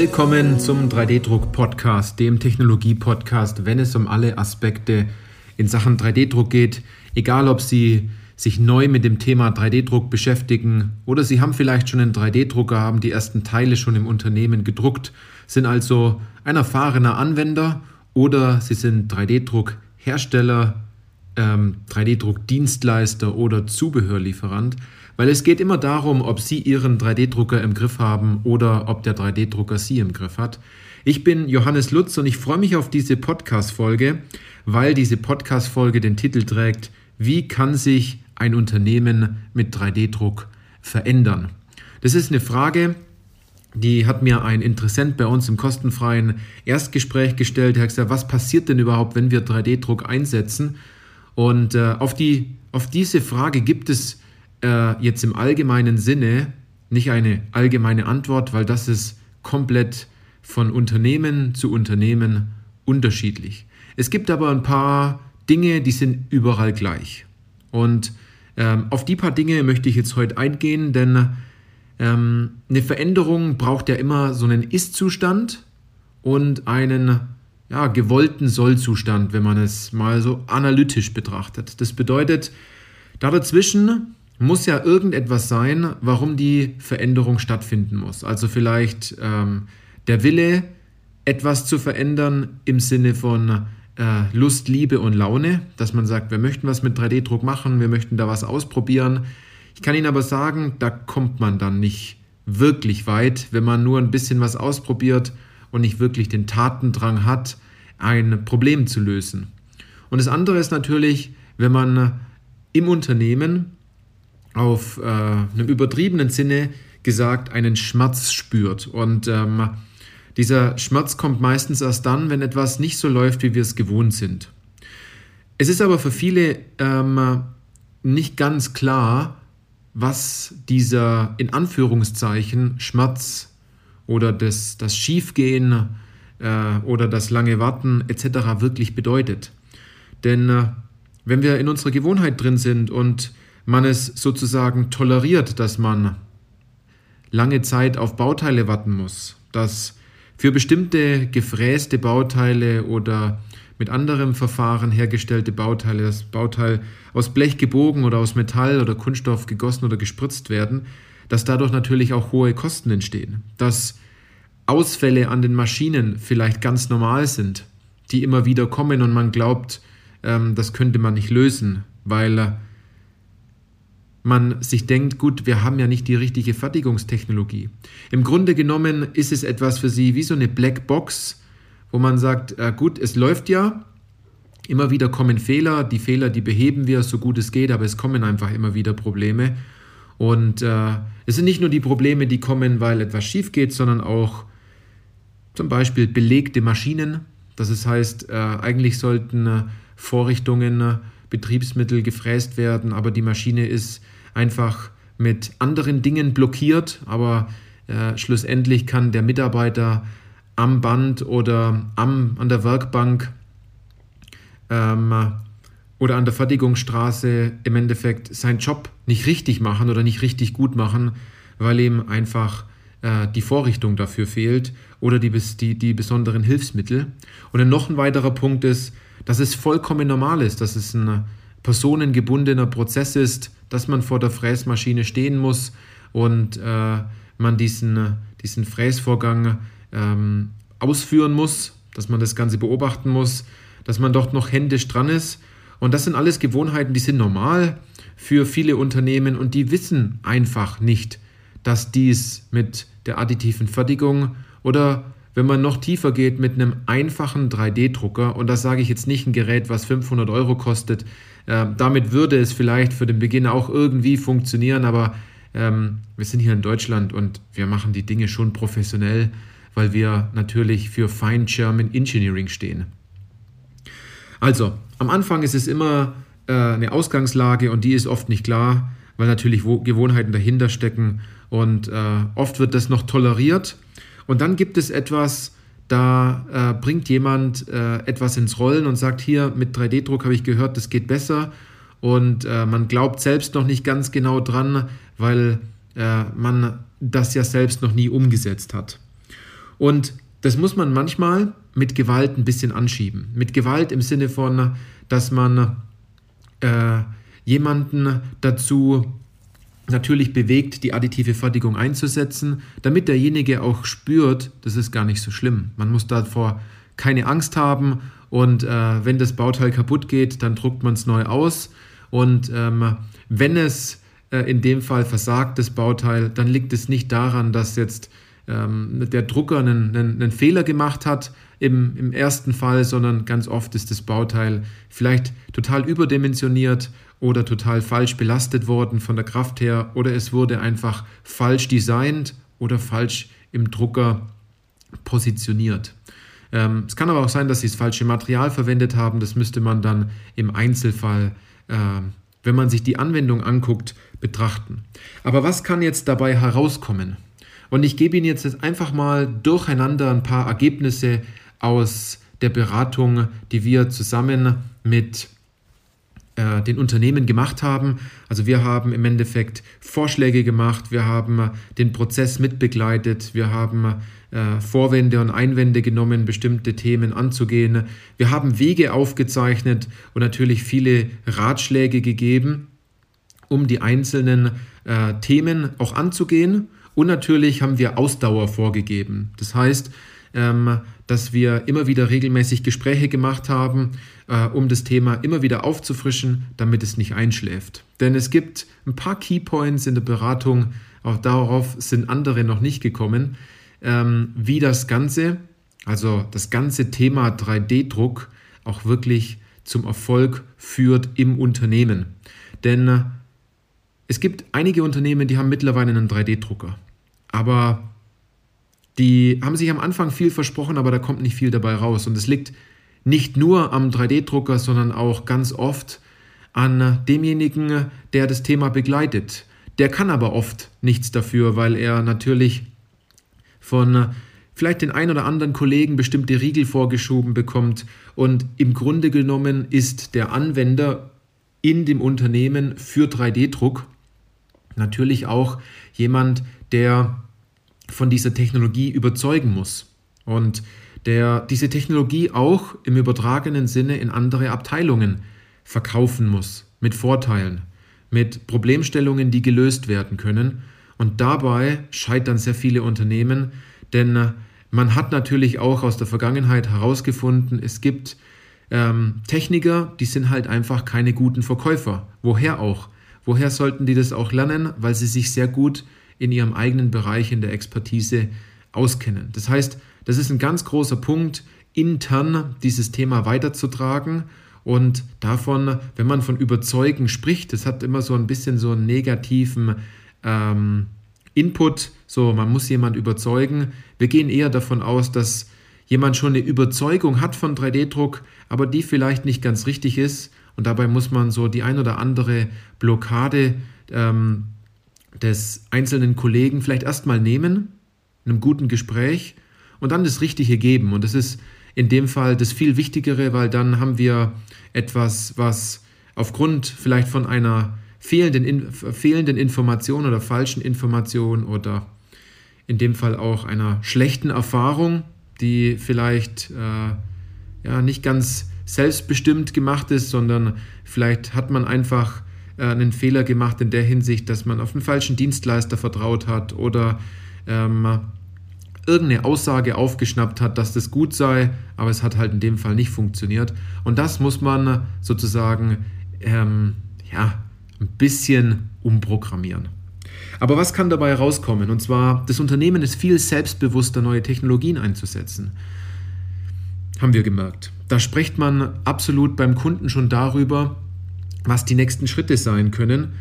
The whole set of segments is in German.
Willkommen zum 3D-Druck-Podcast, dem Technologie-Podcast, wenn es um alle Aspekte in Sachen 3D-Druck geht. Egal, ob Sie sich neu mit dem Thema 3D-Druck beschäftigen oder Sie haben vielleicht schon einen 3D-Drucker, haben die ersten Teile schon im Unternehmen gedruckt, sind also ein erfahrener Anwender oder Sie sind 3D-Druck-Hersteller, ähm, 3D-Druck-Dienstleister oder Zubehörlieferant. Weil es geht immer darum, ob Sie Ihren 3D-Drucker im Griff haben oder ob der 3D-Drucker Sie im Griff hat. Ich bin Johannes Lutz und ich freue mich auf diese Podcast-Folge, weil diese Podcast-Folge den Titel trägt, wie kann sich ein Unternehmen mit 3D-Druck verändern? Das ist eine Frage, die hat mir ein Interessent bei uns im kostenfreien Erstgespräch gestellt. Er hat gesagt, was passiert denn überhaupt, wenn wir 3D-Druck einsetzen? Und äh, auf, die, auf diese Frage gibt es äh, jetzt im allgemeinen Sinne nicht eine allgemeine Antwort, weil das ist komplett von Unternehmen zu Unternehmen unterschiedlich. Es gibt aber ein paar Dinge, die sind überall gleich. Und ähm, auf die paar Dinge möchte ich jetzt heute eingehen, denn ähm, eine Veränderung braucht ja immer so einen Ist-Zustand und einen ja, gewollten Soll-Zustand, wenn man es mal so analytisch betrachtet. Das bedeutet, da dazwischen muss ja irgendetwas sein, warum die Veränderung stattfinden muss. Also vielleicht ähm, der Wille, etwas zu verändern im Sinne von äh, Lust, Liebe und Laune, dass man sagt, wir möchten was mit 3D-Druck machen, wir möchten da was ausprobieren. Ich kann Ihnen aber sagen, da kommt man dann nicht wirklich weit, wenn man nur ein bisschen was ausprobiert und nicht wirklich den Tatendrang hat, ein Problem zu lösen. Und das andere ist natürlich, wenn man im Unternehmen auf äh, einem übertriebenen Sinne gesagt einen Schmerz spürt. Und ähm, dieser Schmerz kommt meistens erst dann, wenn etwas nicht so läuft, wie wir es gewohnt sind. Es ist aber für viele ähm, nicht ganz klar, was dieser in Anführungszeichen Schmerz oder das, das Schiefgehen äh, oder das lange Warten etc. wirklich bedeutet. Denn äh, wenn wir in unserer Gewohnheit drin sind und man es sozusagen toleriert, dass man lange Zeit auf Bauteile warten muss, dass für bestimmte gefräste Bauteile oder mit anderem Verfahren hergestellte Bauteile, das Bauteil aus Blech gebogen oder aus Metall oder Kunststoff gegossen oder gespritzt werden, dass dadurch natürlich auch hohe Kosten entstehen, dass Ausfälle an den Maschinen vielleicht ganz normal sind, die immer wieder kommen und man glaubt, ähm, das könnte man nicht lösen, weil man sich denkt, gut, wir haben ja nicht die richtige Fertigungstechnologie. Im Grunde genommen ist es etwas für Sie wie so eine Blackbox, wo man sagt, äh, gut, es läuft ja, immer wieder kommen Fehler, die Fehler, die beheben wir so gut es geht, aber es kommen einfach immer wieder Probleme. Und äh, es sind nicht nur die Probleme, die kommen, weil etwas schief geht, sondern auch zum Beispiel belegte Maschinen. Das heißt, äh, eigentlich sollten äh, Vorrichtungen, äh, Betriebsmittel gefräst werden, aber die Maschine ist einfach mit anderen Dingen blockiert, aber äh, schlussendlich kann der Mitarbeiter am Band oder am, an der Werkbank ähm, oder an der Fertigungsstraße im Endeffekt seinen Job nicht richtig machen oder nicht richtig gut machen, weil ihm einfach äh, die Vorrichtung dafür fehlt oder die, die, die besonderen Hilfsmittel. Und dann noch ein weiterer Punkt ist, dass es vollkommen normal ist, dass es ein personengebundener Prozess ist, dass man vor der Fräsmaschine stehen muss und äh, man diesen, diesen Fräsvorgang ähm, ausführen muss, dass man das Ganze beobachten muss, dass man dort noch händisch dran ist. Und das sind alles Gewohnheiten, die sind normal für viele Unternehmen und die wissen einfach nicht, dass dies mit der additiven Fertigung oder wenn man noch tiefer geht mit einem einfachen 3D-Drucker, und das sage ich jetzt nicht ein Gerät, was 500 Euro kostet, äh, damit würde es vielleicht für den Beginn auch irgendwie funktionieren, aber ähm, wir sind hier in Deutschland und wir machen die Dinge schon professionell, weil wir natürlich für Fine German Engineering stehen. Also, am Anfang ist es immer äh, eine Ausgangslage und die ist oft nicht klar, weil natürlich Gewohnheiten dahinter stecken und äh, oft wird das noch toleriert. Und dann gibt es etwas, da äh, bringt jemand äh, etwas ins Rollen und sagt, hier mit 3D-Druck habe ich gehört, das geht besser. Und äh, man glaubt selbst noch nicht ganz genau dran, weil äh, man das ja selbst noch nie umgesetzt hat. Und das muss man manchmal mit Gewalt ein bisschen anschieben. Mit Gewalt im Sinne von, dass man äh, jemanden dazu natürlich bewegt, die additive Fertigung einzusetzen, damit derjenige auch spürt, das ist gar nicht so schlimm. Man muss davor keine Angst haben und äh, wenn das Bauteil kaputt geht, dann druckt man es neu aus und ähm, wenn es äh, in dem Fall versagt, das Bauteil, dann liegt es nicht daran, dass jetzt ähm, der Drucker einen, einen, einen, Fehler gemacht hat im, im ersten Fall, sondern ganz oft ist das Bauteil vielleicht total überdimensioniert oder total falsch belastet worden von der Kraft her oder es wurde einfach falsch designt oder falsch im Drucker positioniert. Ähm, es kann aber auch sein, dass sie das falsche Material verwendet haben. Das müsste man dann im Einzelfall, äh, wenn man sich die Anwendung anguckt, betrachten. Aber was kann jetzt dabei herauskommen? Und ich gebe Ihnen jetzt einfach mal durcheinander ein paar Ergebnisse aus der Beratung, die wir zusammen mit äh, den Unternehmen gemacht haben. Also wir haben im Endeffekt Vorschläge gemacht, wir haben den Prozess mitbegleitet, wir haben äh, Vorwände und Einwände genommen, bestimmte Themen anzugehen. Wir haben Wege aufgezeichnet und natürlich viele Ratschläge gegeben, um die einzelnen äh, Themen auch anzugehen. Und natürlich haben wir Ausdauer vorgegeben. Das heißt, ähm, dass wir immer wieder regelmäßig Gespräche gemacht haben, äh, um das Thema immer wieder aufzufrischen, damit es nicht einschläft. Denn es gibt ein paar Keypoints in der Beratung, auch darauf sind andere noch nicht gekommen, ähm, wie das Ganze, also das ganze Thema 3D-Druck, auch wirklich zum Erfolg führt im Unternehmen. Denn äh, es gibt einige Unternehmen, die haben mittlerweile einen 3D-Drucker. Aber die haben sich am Anfang viel versprochen, aber da kommt nicht viel dabei raus. Und es liegt nicht nur am 3D-Drucker, sondern auch ganz oft an demjenigen, der das Thema begleitet. Der kann aber oft nichts dafür, weil er natürlich von vielleicht den ein oder anderen Kollegen bestimmte Riegel vorgeschoben bekommt. Und im Grunde genommen ist der Anwender in dem Unternehmen für 3D-Druck natürlich auch jemand, der von dieser Technologie überzeugen muss und der diese Technologie auch im übertragenen Sinne in andere Abteilungen verkaufen muss, mit Vorteilen, mit Problemstellungen, die gelöst werden können. Und dabei scheitern sehr viele Unternehmen, denn man hat natürlich auch aus der Vergangenheit herausgefunden, es gibt ähm, Techniker, die sind halt einfach keine guten Verkäufer. Woher auch? Woher sollten die das auch lernen? Weil sie sich sehr gut in ihrem eigenen Bereich in der Expertise auskennen. Das heißt, das ist ein ganz großer Punkt, intern dieses Thema weiterzutragen und davon, wenn man von Überzeugen spricht, das hat immer so ein bisschen so einen negativen ähm, Input, so man muss jemand überzeugen. Wir gehen eher davon aus, dass jemand schon eine Überzeugung hat von 3D-Druck, aber die vielleicht nicht ganz richtig ist und dabei muss man so die ein oder andere Blockade ähm, des einzelnen Kollegen vielleicht erstmal nehmen, in einem guten Gespräch und dann das Richtige geben. Und das ist in dem Fall das viel Wichtigere, weil dann haben wir etwas, was aufgrund vielleicht von einer fehlenden, in, fehlenden Information oder falschen Information oder in dem Fall auch einer schlechten Erfahrung, die vielleicht äh, ja, nicht ganz selbstbestimmt gemacht ist, sondern vielleicht hat man einfach einen Fehler gemacht in der Hinsicht, dass man auf einen falschen Dienstleister vertraut hat oder ähm, irgendeine Aussage aufgeschnappt hat, dass das gut sei, aber es hat halt in dem Fall nicht funktioniert. Und das muss man sozusagen ähm, ja, ein bisschen umprogrammieren. Aber was kann dabei herauskommen? Und zwar, das Unternehmen ist viel selbstbewusster, neue Technologien einzusetzen. Haben wir gemerkt. Da spricht man absolut beim Kunden schon darüber, was die nächsten Schritte sein können,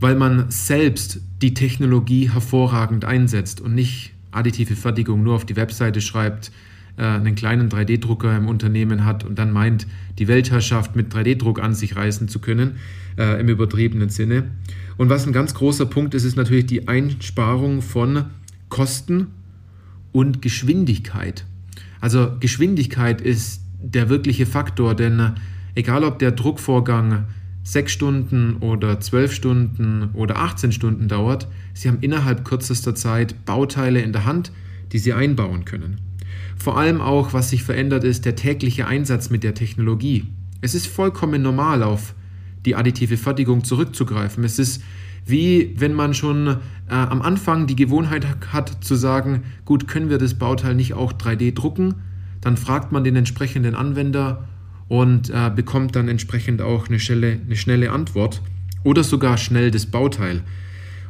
weil man selbst die Technologie hervorragend einsetzt und nicht additive Fertigung nur auf die Webseite schreibt, äh, einen kleinen 3D-Drucker im Unternehmen hat und dann meint, die Weltherrschaft mit 3D-Druck an sich reißen zu können, äh, im übertriebenen Sinne. Und was ein ganz großer Punkt ist, ist natürlich die Einsparung von Kosten und Geschwindigkeit. Also Geschwindigkeit ist der wirkliche Faktor, denn egal ob der Druckvorgang sechs Stunden oder zwölf Stunden oder 18 Stunden dauert, Sie haben innerhalb kürzester Zeit Bauteile in der Hand, die Sie einbauen können. vor allem auch, was sich verändert, ist der tägliche Einsatz mit der Technologie. Es ist vollkommen normal, auf die additive Fertigung zurückzugreifen. Es ist wie wenn man schon äh, am Anfang die Gewohnheit hat zu sagen, gut, können wir das Bauteil nicht auch 3D drucken? Dann fragt man den entsprechenden Anwender und äh, bekommt dann entsprechend auch eine schnelle, eine schnelle Antwort oder sogar schnell das Bauteil.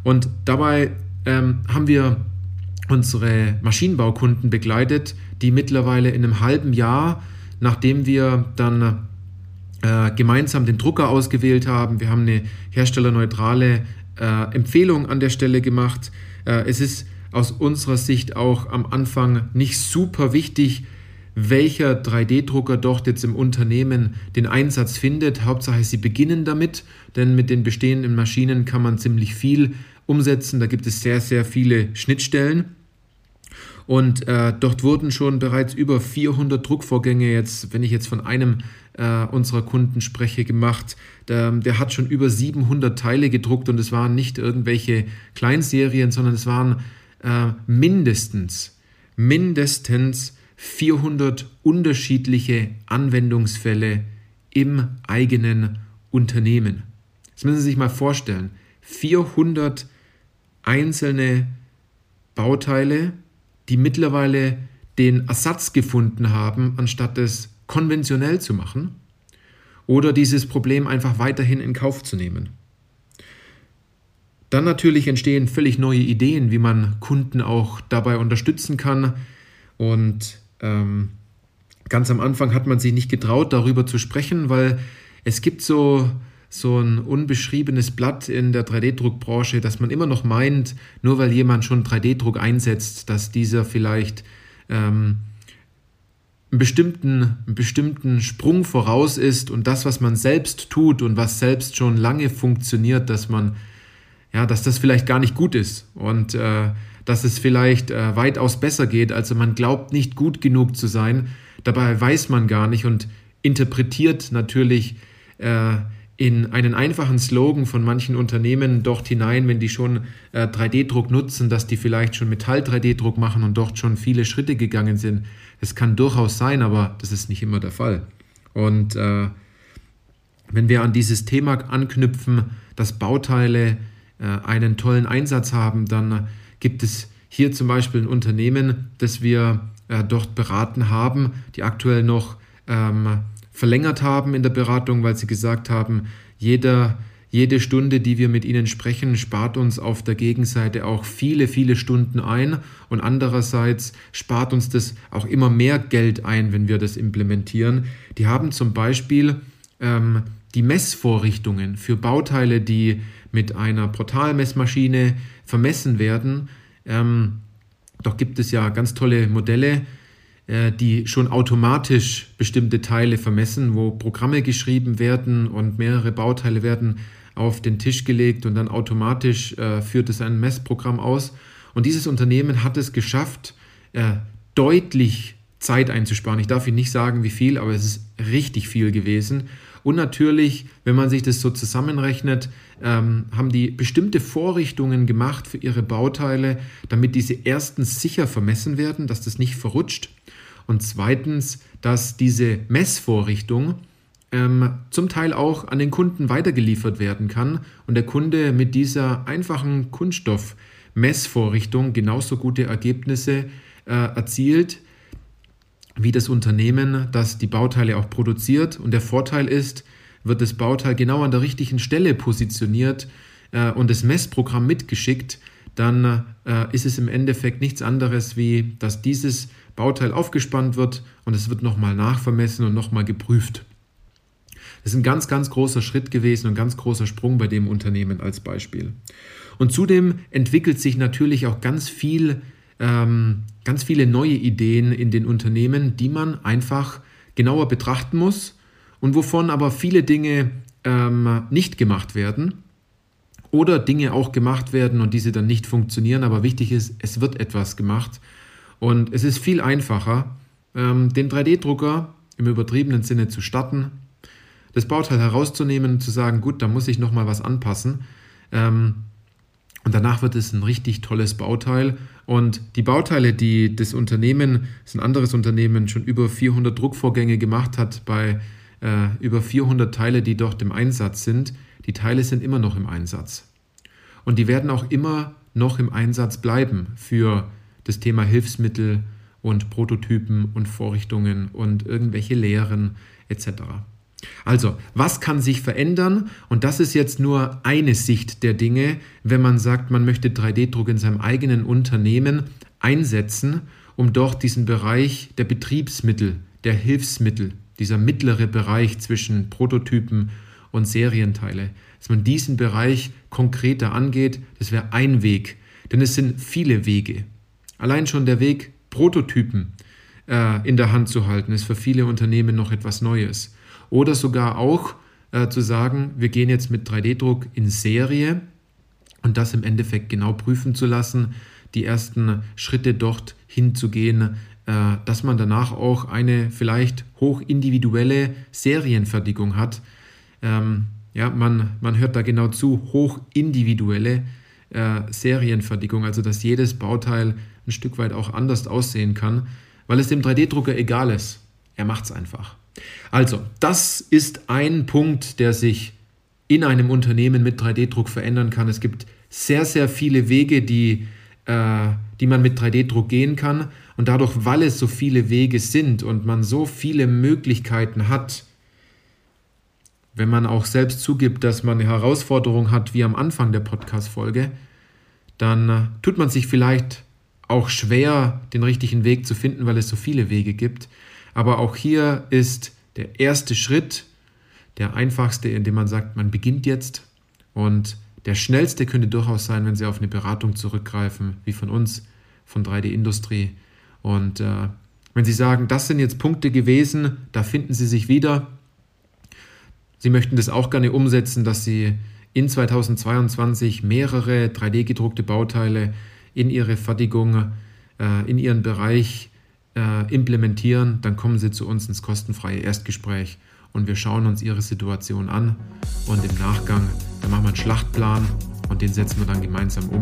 Und dabei ähm, haben wir unsere Maschinenbaukunden begleitet, die mittlerweile in einem halben Jahr, nachdem wir dann äh, gemeinsam den Drucker ausgewählt haben, wir haben eine herstellerneutrale äh, Empfehlung an der Stelle gemacht. Äh, es ist aus unserer Sicht auch am Anfang nicht super wichtig, welcher 3D-Drucker dort jetzt im Unternehmen den Einsatz findet. Hauptsache, sie beginnen damit, denn mit den bestehenden Maschinen kann man ziemlich viel umsetzen. Da gibt es sehr, sehr viele Schnittstellen. Und äh, dort wurden schon bereits über 400 Druckvorgänge jetzt, wenn ich jetzt von einem äh, unserer Kunden spreche, gemacht. Der, der, hat schon über 700 Teile gedruckt und es waren nicht irgendwelche Kleinserien, sondern es waren äh, mindestens, mindestens 400 unterschiedliche Anwendungsfälle im eigenen Unternehmen. Das müssen Sie sich mal vorstellen. 400 einzelne Bauteile, die mittlerweile den Ersatz gefunden haben, anstatt es konventionell zu machen oder dieses Problem einfach weiterhin in Kauf zu nehmen. Dann natürlich entstehen völlig neue Ideen, wie man Kunden auch dabei unterstützen kann. Und ähm, ganz am Anfang hat man sich nicht getraut, darüber zu sprechen, weil es gibt so, so ein unbeschriebenes Blatt in der 3D-Druckbranche, dass man immer noch meint, nur weil jemand schon 3D-Druck einsetzt, dass dieser vielleicht ähm, einen bestimmten, einen bestimmten Sprung voraus ist und das, was man selbst tut und was selbst schon lange funktioniert, dass man, ja, dass das vielleicht gar nicht gut ist. Und äh, dass es vielleicht äh, weitaus besser geht. Also man glaubt nicht gut genug zu sein, dabei weiß man gar nicht und interpretiert natürlich äh, in einen einfachen Slogan von manchen Unternehmen dort hinein, wenn die schon äh, 3D-Druck nutzen, dass die vielleicht schon Metall-3D-Druck machen und dort schon viele Schritte gegangen sind. Es kann durchaus sein, aber das ist nicht immer der Fall. Und äh, wenn wir an dieses Thema anknüpfen, dass Bauteile äh, einen tollen Einsatz haben, dann gibt es hier zum Beispiel ein Unternehmen, das wir äh, dort beraten haben, die aktuell noch ähm, verlängert haben in der Beratung, weil sie gesagt haben, jeder, jede Stunde, die wir mit ihnen sprechen, spart uns auf der Gegenseite auch viele, viele Stunden ein und andererseits spart uns das auch immer mehr Geld ein, wenn wir das implementieren. Die haben zum Beispiel ähm, die Messvorrichtungen für Bauteile, die mit einer Portalmessmaschine vermessen werden. Ähm, doch gibt es ja ganz tolle Modelle, äh, die schon automatisch bestimmte Teile vermessen, wo Programme geschrieben werden und mehrere Bauteile werden auf den Tisch gelegt und dann automatisch äh, führt es ein Messprogramm aus. Und dieses Unternehmen hat es geschafft, äh, deutlich Zeit einzusparen. Ich darf Ihnen nicht sagen, wie viel, aber es ist richtig viel gewesen. Und natürlich, wenn man sich das so zusammenrechnet, ähm, haben die bestimmte Vorrichtungen gemacht für ihre Bauteile, damit diese erstens sicher vermessen werden, dass das nicht verrutscht. Und zweitens, dass diese Messvorrichtung ähm, zum Teil auch an den Kunden weitergeliefert werden kann und der Kunde mit dieser einfachen Kunststoff-Messvorrichtung genauso gute Ergebnisse äh, erzielt wie das Unternehmen, das die Bauteile auch produziert. Und der Vorteil ist, wird das Bauteil genau an der richtigen Stelle positioniert äh, und das Messprogramm mitgeschickt, dann äh, ist es im Endeffekt nichts anderes, wie dass dieses Bauteil aufgespannt wird und es wird nochmal nachvermessen und nochmal geprüft. Das ist ein ganz, ganz großer Schritt gewesen und ganz großer Sprung bei dem Unternehmen als Beispiel. Und zudem entwickelt sich natürlich auch ganz viel, ähm, ganz viele neue Ideen in den Unternehmen, die man einfach genauer betrachten muss und wovon aber viele Dinge ähm, nicht gemacht werden oder Dinge auch gemacht werden und diese dann nicht funktionieren. Aber wichtig ist, es wird etwas gemacht und es ist viel einfacher, ähm, den 3D-Drucker im übertriebenen Sinne zu starten, das Bauteil herauszunehmen und zu sagen, gut, da muss ich nochmal was anpassen. Ähm, Und danach wird es ein richtig tolles Bauteil. Und die Bauteile, die das Unternehmen, das ist ein anderes Unternehmen, schon über 400 Druckvorgänge gemacht hat, bei äh, über 400 Teile, die dort im Einsatz sind, die Teile sind immer noch im Einsatz. Und die werden auch immer noch im Einsatz bleiben für das Thema Hilfsmittel und Prototypen und Vorrichtungen und irgendwelche Lehren etc. Also, was kann sich verändern? Und das ist jetzt nur eine Sicht der Dinge, wenn man sagt, man möchte 3D-Druck in seinem eigenen Unternehmen einsetzen, um dort diesen Bereich der Betriebsmittel, der Hilfsmittel, dieser mittlere Bereich zwischen Prototypen und Serienteile, dass man diesen Bereich konkreter angeht, das wäre ein Weg. Denn es sind viele Wege. Allein schon der Weg, Prototypen äh, in der Hand zu halten, ist für viele Unternehmen noch etwas Neues. Oder sogar auch äh, zu sagen, wir gehen jetzt mit 3D-Druck in Serie und das im Endeffekt genau prüfen zu lassen, die ersten Schritte dort hinzugehen, äh, dass man danach auch eine vielleicht hoch individuelle Serienfertigung hat. Ähm, ja, man, man hört da genau zu, hoch individuelle äh, Serienfertigung, also dass jedes Bauteil ein Stück weit auch anders aussehen kann, weil es dem 3D-Drucker egal ist. Er macht es einfach. Also, das ist ein Punkt, der sich in einem Unternehmen mit 3D-Druck verändern kann. Es gibt sehr, sehr viele Wege, die, äh, die man mit 3D-Druck gehen kann. Und dadurch, weil es so viele Wege sind und man so viele Möglichkeiten hat, wenn man auch selbst zugibt, dass man eine Herausforderung hat, wie am Anfang der Podcast-Folge, dann tut man sich vielleicht auch schwer, den richtigen Weg zu finden, weil es so viele Wege gibt. Aber auch hier ist der erste Schritt der einfachste, indem man sagt, man beginnt jetzt. Und der schnellste könnte durchaus sein, wenn Sie auf eine Beratung zurückgreifen, wie von uns, von 3D-Industrie. Und äh, wenn Sie sagen, das sind jetzt Punkte gewesen, da finden Sie sich wieder. Sie möchten das auch gerne umsetzen, dass Sie in 2022 mehrere 3D-gedruckte Bauteile in Ihre Fertigung, äh, in Ihren Bereich äh, implementieren, dann kommen Sie zu uns ins kostenfreie Erstgespräch und wir schauen uns Ihre Situation an und im Nachgang, dann machen wir einen Schlachtplan und den setzen wir dann gemeinsam um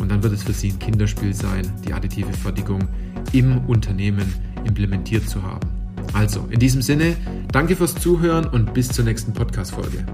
und dann wird es für Sie ein Kinderspiel sein, die additive Fertigung im Unternehmen implementiert zu haben. Also, in diesem Sinne, danke fürs Zuhören und bis zur nächsten Podcast-Folge.